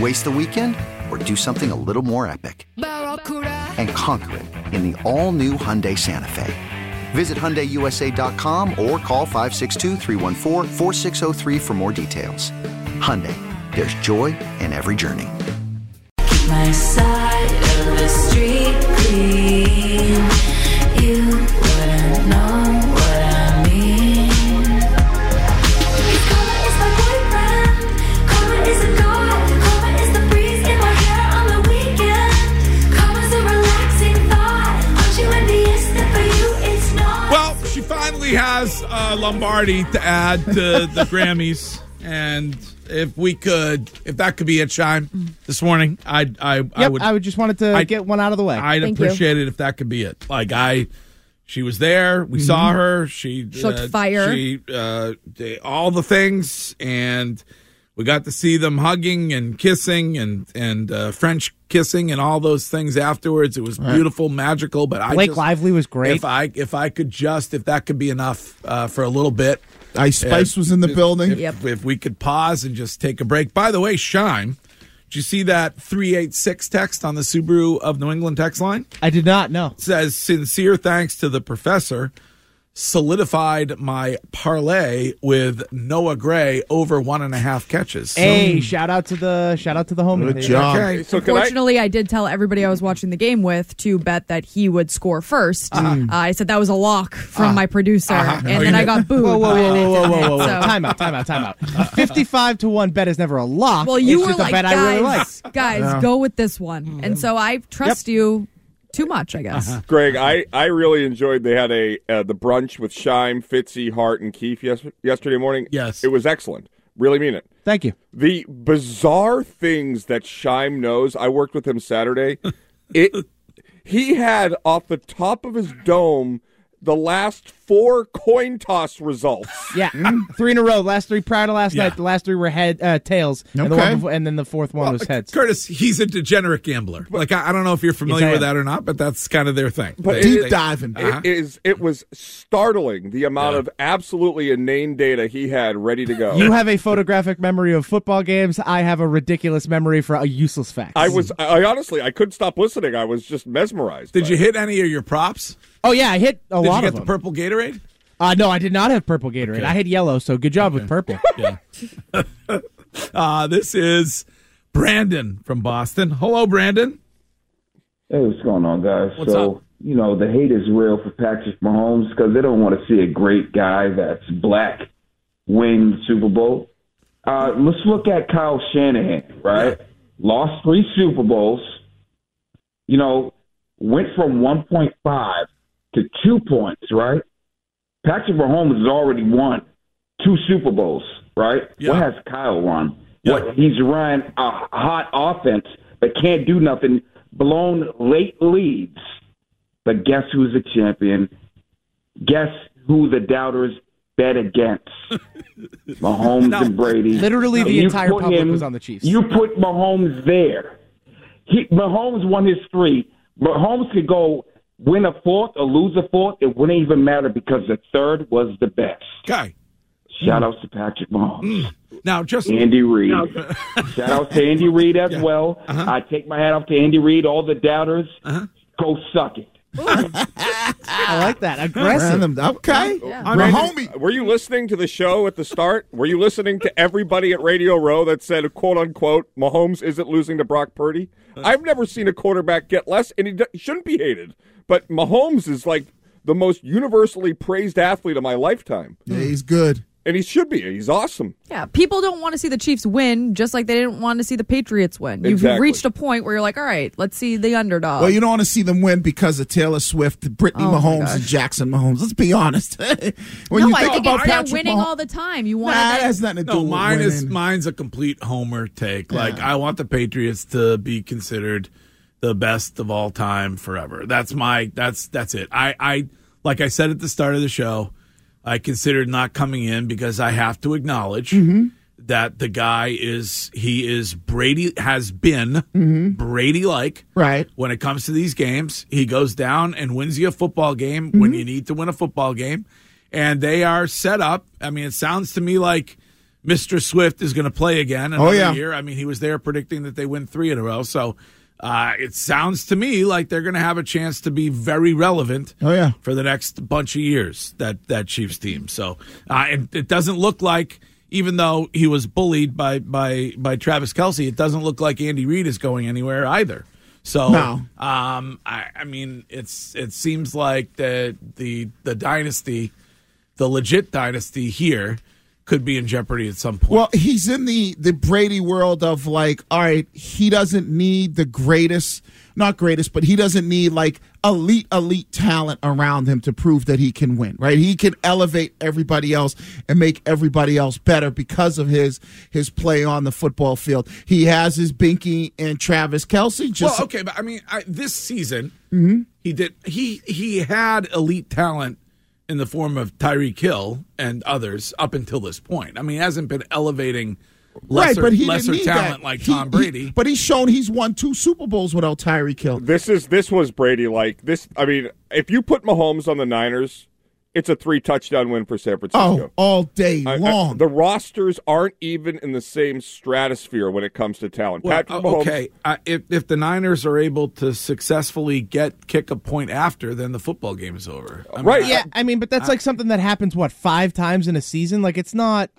Waste the weekend or do something a little more epic? And conquer it in the all new Hyundai Santa Fe. Visit HyundaiUSA.com or call 562 for more details. Hyundai, there's joy in every journey. my side of the street clean. Lombardi to add to the Grammys, and if we could, if that could be it, Shine this morning, I I Yep, I would I would just wanted to I- get one out of the way. I'd Thank you. appreciate it if that could be it. Like I, she was there. We saw Mm-hmm. her. She, She looked fire. She uh, did all the things, and we got to see them hugging and kissing and and uh, French kissing and all those things afterwards. It was beautiful, magical. But I Blake just, Lively was great. If I if I could just if that could be enough uh, for a little bit. Ice Spice was in the building. If, Yep. if we could pause and just take a break. By the way, Shine, did you see that 386 text on the Subaru of New England text line? I did not know. It says, sincere thanks to the professor. Solidified my parlay with Noah Gray over one and a half catches. Hey, shout out to the shout out to the homie. Good job. Okay. So can I? Unfortunately, I, did tell everybody I was watching the game with to bet that he would score 1st Uh-huh. Uh, I said that was a lock from my producer, and Oh, then you I got booed. Whoa, whoa, whoa, whoa, whoa, whoa, whoa, whoa! so- Time out, time out, time out. A Fifty-five to one bet is never a lock. Well, you it's were just like, a bet I really like. guys, guys, go with this one, and so I trust you too much, I guess. Uh-huh. Greg, I, I really enjoyed. They had a uh, the brunch with Shine, Fitzy, Hart, and Keith yes, yesterday morning. Yes. it was excellent. Really mean it. Thank you. The bizarre things that Shine knows. I worked with him Saturday. it he had off the top of his dome the last four coin toss results. Yeah, three in a row. Last three prior to last Yeah. night. The last three were head uh, tails, and, the Okay. one before, and then the fourth one was heads. Curtis, he's a degenerate gambler. Like I, I don't know if you're familiar Yes, I with am. that or not, but that's kind of their thing. But They- Deep they- diving. Uh-huh. It is. It was startling the amount Yeah. of absolutely inane data he had ready to go. You have a photographic memory of football games. I have a ridiculous memory for a useless fact. I was. I honestly, I couldn't stop listening. I was just mesmerized. Did by you it. hit any of your props? Oh yeah, I hit a lot. Did lot you get of the them. purple Gatorade? Uh, no, I did not have purple Gatorade. Okay. I had yellow. So good job with purple. Yeah. uh, this is Brandon from Boston. Hello, Brandon. Hey, what's going on, guys? What's so, up? you know, the hate is real for Patrick Mahomes because they don't want to see a great guy that's black win the Super Bowl. Uh, let's look at Kyle Shanahan, right? Lost three Super Bowls, you know, went from 1.5 to two points, right? Patrick Mahomes has already won two Super Bowls, right? Yeah. What has Kyle won? Yeah. What he's run a hot offense but can't do nothing, blown late leads. But guess who's the champion? Guess who the doubters bet against? Mahomes No. and Brady. Literally And the entire public him- was on the Chiefs. You put Mahomes there. He, Mahomes won his three. Mahomes could go win a fourth or lose a fourth. It wouldn't even matter because the third was the best. Guy. Shout outs to Patrick Mahomes. Now, just Andy Reid. Shout out to Andy Reid as well. Uh-huh. I take my hat off to Andy Reid. All the doubters, go suck it. I like that. Aggressive. Random. Okay. Yeah. My homie. Were you listening to the show at the start? Were you listening to everybody at Radio Row that said, quote unquote, Mahomes isn't losing to Brock Purdy? I've never seen a quarterback get less, and he, d- he shouldn't be hated. But Mahomes is like the most universally praised athlete of my lifetime. Yeah, he's good. And he should be. He's awesome. Yeah, people don't want to see the Chiefs win, just like they didn't want to see the Patriots win. You've Exactly. reached a point where you're like, all right, let's see the underdog. Well, you don't want to see them win because of Taylor Swift, Brittany Oh, Mahomes, and Jackson Mahomes. Let's be honest. when no, you I think think about it's they're Patrick winning Mahomes, all the time. You nah, want that to. has nothing to do No, with mine is mine's a complete homer take. Like I want the Patriots to be considered the best of all time forever. That's my that's that's it. I I like I said at the start of the show, I considered not coming in because I have to acknowledge Mm-hmm. that the guy is he is Brady has been Brady like Mm-hmm. Right. when it comes to these games. He goes down and wins you a football game when Mm-hmm. you need to win a football game. And they are set up. I mean, it sounds to me like Mr. Swift is going to play again another Oh, yeah. year. I mean, he was there predicting that they win three in a row. So uh, it sounds to me like they're going to have a chance to be very relevant Oh, yeah. for the next bunch of years, that, that Chiefs team. So uh, and it doesn't look like. Even though he was bullied by by by Travis Kelce, it doesn't look like Andy Reid is going anywhere either. So, No. um, I, I mean, it's it seems like the the the dynasty, the legit dynasty here, could be in jeopardy at some point. Well, he's in the the Brady world of like, all right, he doesn't need the greatest, not greatest, but he doesn't need like elite elite talent around him to prove that he can win, right? He can elevate everybody else and make everybody else better because of his his play on the football field. He has his Binky and Travis Kelce. Just well, okay, but I mean, I, this season Mm-hmm. he did he he had elite talent in the form of Tyreek Hill and others up until this point. I mean, he hasn't been elevating lesser, right, but he lesser didn't need talent that. like He- Tom he- Brady. but he's shown he's won two Super Bowls without Tyreek Hill. This is this was Brady like this. I mean, if you put Mahomes on the Niners, it's a three touchdown win for San Oh, Francisco. all day I- I- long. the rosters aren't even in the same stratosphere when it comes to talent. Well, Patrick uh, Mahomes, okay, uh, if if the Niners are able to successfully get kick a point after, then the football game is over. I mean, Right. Yeah, I mean, but that's like something that happens what five times in a season. Like it's not.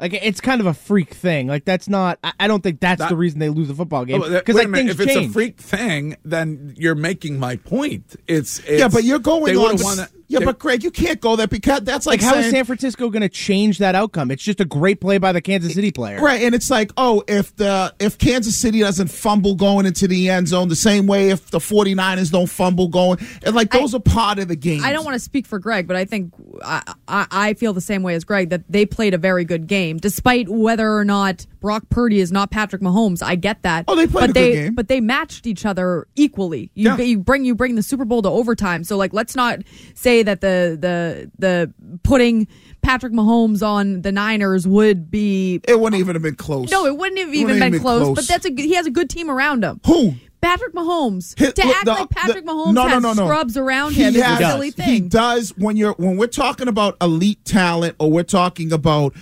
Like it's kind of a freak thing. Like that's not. I, I don't think that's That- the reason they lose the football game Oh, because wait like a minute, if it's change. a freak thing, then you're making my point. It's, it's yeah, but you're going on. would've won that- yeah, but Greg, you can't go there because that's like, Like how is saying, San Francisco going to change that outcome? It's just a great play by the Kansas City player. Right, and it's like, oh, if the if Kansas City doesn't fumble going into the end zone, the same way if the 49ers don't fumble going, and like those are part of the game. I don't want to speak for Greg, but I think I, I, I feel the same way as Greg that they played a very good game, despite whether or not Brock Purdy is not Patrick Mahomes. I get that. Oh, they played but a good they, game. But they matched each other equally. You, Yeah. you bring you bring the Super Bowl to overtime. So like, let's not say that the the the putting Patrick Mahomes on the Niners would be. It wouldn't even have been close. No, it wouldn't have even wouldn't been have close, But that's a he has a good team around him. Who? Patrick Mahomes. To act the- like Patrick the- Mahomes no, no, has no, no. scrubs around He him is has- a silly thing. He does when you're when we're talking about elite talent or we're talking about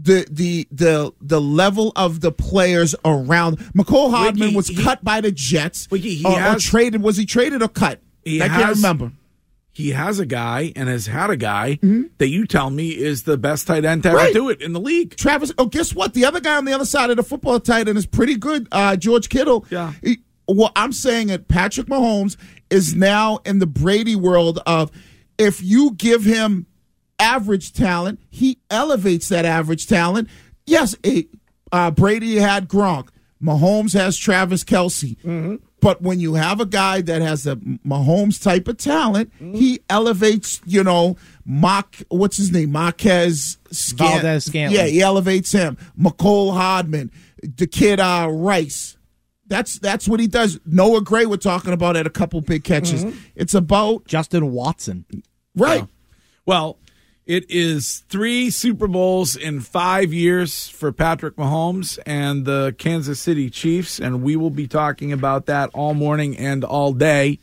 the the the the level of the players around. Mecole Hardman was he- cut by the Jets. Wiggy, or, or has- traded. Was he traded or cut? He I can't has- remember. he has a guy and has had a guy that you tell me is the best tight end to ever Mm-hmm. Right. do it in the league. Travis. Oh, guess what? The other guy on the other side of the football tight end is pretty good. Uh, George Kittle. Yeah. He- well, I'm saying that Patrick Mahomes is now in the Brady world of if you give him average talent, he elevates that average talent. Yes, it, uh, Brady had Gronk. Mahomes has Travis Kelce. But when you have a guy that has a Mahomes type of talent, he elevates, you know, Mock, what's his name? Marquez Scan- Valdez. Yeah, he elevates him. Mecole Hardman, the kid uh, Rice. That's that's what he does. Noah Gray, we're talking about at a couple big catches. It's about Justin Watson. right. Well, it is three Super Bowls in five years for Patrick Mahomes and the Kansas City Chiefs, and we will be talking about that all morning and all day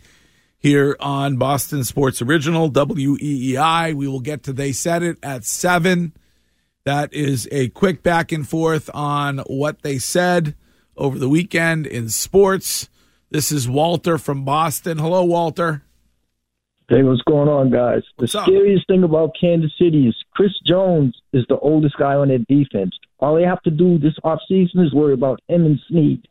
here on Boston Sports Original WEEI. We will get to They Said It at seven. That is a quick back and forth on what they said over the weekend in sports. This is Walter from Boston. Hello, Walter. Hey, what's going on, guys? What's the up? scariest thing about Kansas City is Chris Jones is the oldest guy on their defense. All they have to do this offseason is worry about him and Sneed.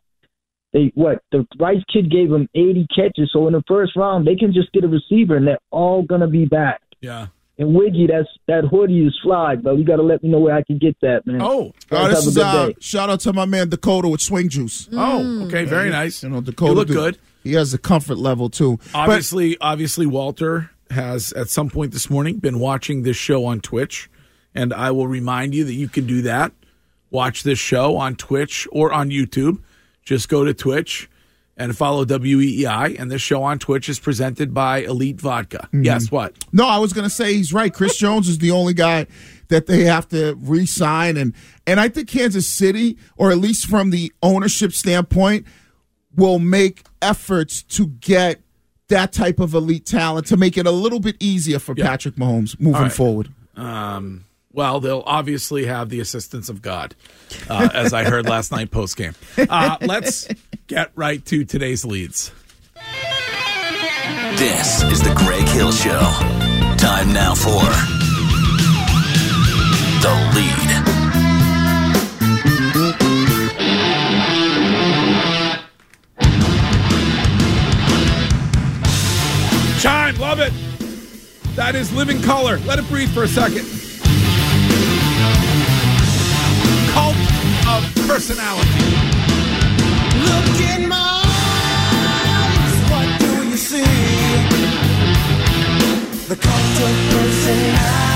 They what? The Rice kid gave him 80 catches, so in the first round they can just get a receiver, and they're all gonna be back. Yeah. And Wiggy, that's that hoodie is fly, but you got to let me know where I can get that, man. Oh, Oh, this is good uh, shout out to my man Dakota with Swing Juice. oh, okay, very nice. You know, Dakota. You look do- good. He has a comfort level too. But Obviously, obviously, Walter has at some point this morning been watching this show on Twitch, and I will remind you that you can do that. Watch this show on Twitch or on YouTube. Just go to Twitch and follow WEEI. And this show on Twitch is presented by Elite Vodka. Mm-hmm. Yes, what? No, I was going to say he's right. Chris Jones is the only guy that they have to re-sign, and and I think Kansas City, or at least from the ownership standpoint, will make efforts to get that type of elite talent to make it a little bit easier for Yeah. Patrick Mahomes moving right. forward. Um, well, they'll obviously have the assistance of God, uh, as I heard last night post game. Uh, let's get right to today's leads. This is the Greg Hill Show. Time now for the lead. That is living color. Let it breathe for a second. Cult of personality. Look in my eyes, what do you see? The cult of personality.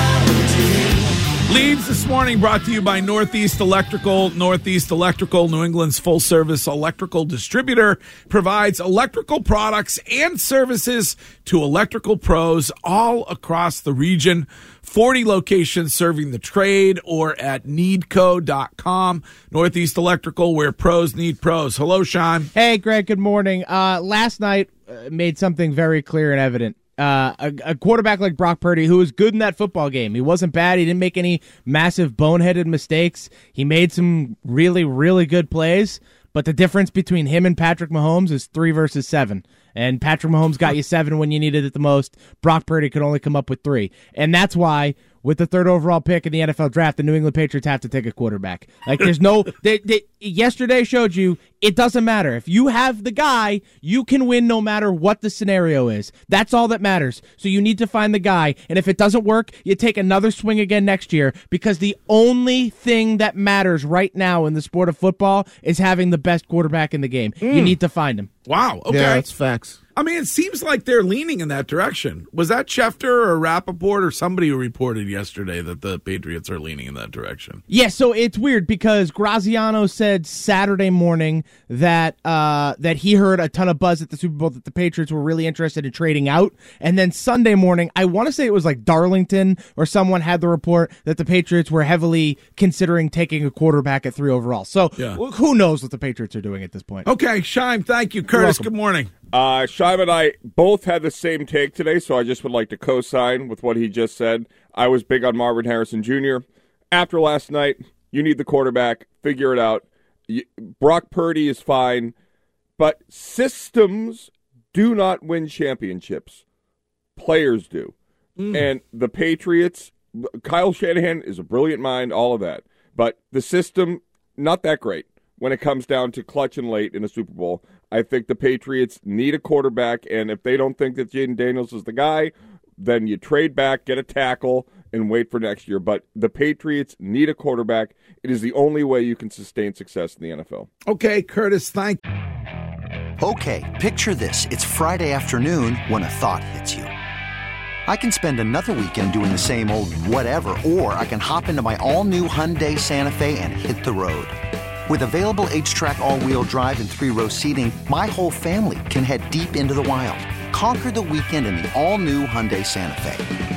Leads this morning brought to you by Northeast Electrical. Northeast Electrical, New England's full service electrical distributor, provides electrical products and services to electrical pros all across the region. 40 locations serving the trade or at needco.com. Northeast Electrical, where pros need pros. Hello, Sean. Hey, Greg. Good morning. Uh, last night uh, made something very clear and evident. Uh, a, a quarterback like Brock Purdy, who was good in that football game, he wasn't bad. He didn't make any massive boneheaded mistakes. He made some really, really good plays. But the difference between him and Patrick Mahomes is three versus seven. And Patrick Mahomes got you seven when you needed it the most. Brock Purdy could only come up with three. And that's why, with the third overall pick in the NFL draft, the New England Patriots have to take a quarterback. Like, there's no. They, they, yesterday showed you it doesn't matter. If you have the guy, you can win no matter what the scenario is. That's all that matters. So you need to find the guy. And if it doesn't work, you take another swing again next year because the only thing that matters right now in the sport of football is having the best quarterback in the game. You mm. need to find him. Wow. Okay. Yeah, that's facts. I mean, it seems like they're leaning in that direction. Was that Schefter or Rappaport or somebody who reported yesterday that the Patriots are leaning in that direction? Yeah, so it's weird because Graziano said Saturday morning that uh, that he heard a ton of buzz at the Super Bowl that the Patriots were really interested in trading out, and then Sunday morning, I want to say it was like Darlington or someone had the report that the Patriots were heavily considering taking a quarterback at three overall. So Yeah. who knows what the Patriots are doing at this point? Okay, Shine, thank you. Curtis, good morning. Uh, Shine and I both had the same take today, so I just would like to co-sign with what he just said. I was big on Marvin Harrison Jr. After last night, you need the quarterback. Figure it out. Brock Purdy is fine, but systems do not win championships. Players do. Mm. And the Patriots, Kyle Shanahan is a brilliant mind, all of that. But the system, not that great when it comes down to clutch and late in a Super Bowl. I think the Patriots need a quarterback, and if they don't think that Jayden Daniels is the guy, then you trade back, get a tackle, and wait for next year. But the Patriots need a quarterback. It is the only way you can sustain success in the NFL. Okay, Curtis, thank you. Okay, picture this. It's Friday afternoon when a thought hits you. I can spend another weekend doing the same old whatever, or I can hop into my all new Hyundai Santa Fe and hit the road. With available HTRAC, all wheel drive, and three row seating, my whole family can head deep into the wild. Conquer the weekend in the all new Hyundai Santa Fe.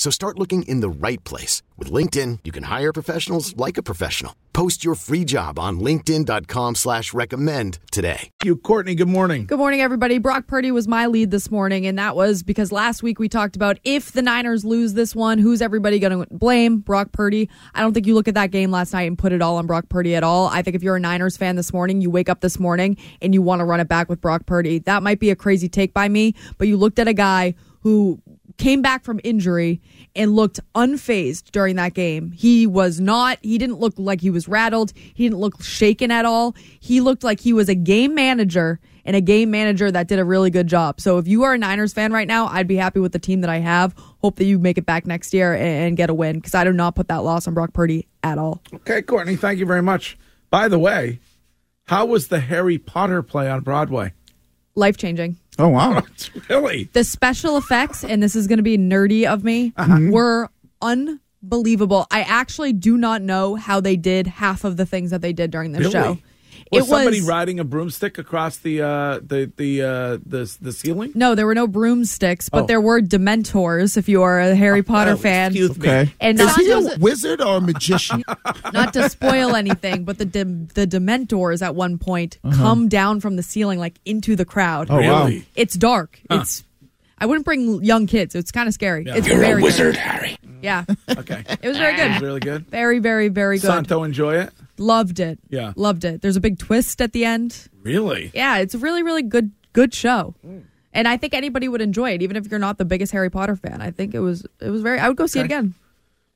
So start looking in the right place. With LinkedIn, you can hire professionals like a professional. Post your free job on linkedin.com slash recommend today. You, Courtney, good morning. Good morning, everybody. Brock Purdy was my lead this morning, and that was because last week we talked about if the Niners lose this one, who's everybody going to blame? Brock Purdy. I don't think you look at that game last night and put it all on Brock Purdy at all. I think if you're a Niners fan this morning, you wake up this morning and you want to run it back with Brock Purdy. That might be a crazy take by me, but you looked at a guy who came back from injury and looked unfazed during that game. He was not, he didn't look like he was rattled. He didn't look shaken at all. He looked like he was a game manager and a game manager that did a really good job. So if you are a Niners fan right now, I'd be happy with the team that I have. Hope that you make it back next year and, get a win because I do not put that loss on Brock Purdy at all. Okay, Courtney, thank you very much. By the way, how was the Harry Potter play on Broadway? Life changing. Oh wow! really? The special effects, and this is going to be nerdy of me, uh-huh. mm-hmm. were unbelievable. I actually do not know how they did half of the things that they did during this Really? show. Was it somebody was riding a broomstick across the uh, the the uh, the the ceiling? no, there were no broomsticks, but Oh. there were Dementors. If you are a Harry Potter oh, fan, excuse me. Okay. And is not he a wizard or a magician? not to spoil anything, but the dem- the Dementors at one point come down from the ceiling like into the crowd. Uh-huh. Oh, wow. It's dark. It's I wouldn't bring young kids. It's kind of scary. It's You're a very wizard, Harry. Yeah, Okay. it was very It was good. really good. Very, very, very good. Santo, enjoy it. Loved it. Yeah. Loved it. There's a big twist at the end. Really? Yeah, it's a really, really good, good show. And I think anybody would enjoy it, even if you're not the biggest Harry Potter fan. I think it was, it was very. I would go see it Okay. again.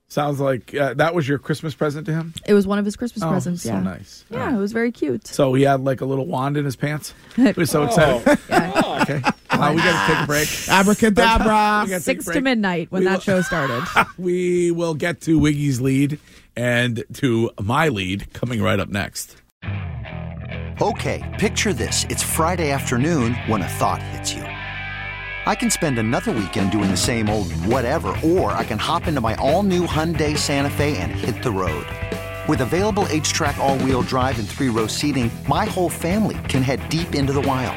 Sounds like uh, that was your Christmas present to him. It was one of his Christmas Oh, presents. so yeah, nice. Yeah, it was very cute. So he had like a little wand in his pants. He was so excited. okay. Uh, we got to take a break. Abracadabra. We gotta Six to midnight when We that will- show started. We will get to Wiggy's lead and to my lead coming right up next. Okay, picture this. It's Friday afternoon when a thought hits you. I can spend another weekend doing the same old whatever, or I can hop into my all new Hyundai Santa Fe and hit the road. With available HTRAC, all wheel drive, and three row seating, my whole family can head deep into the wild.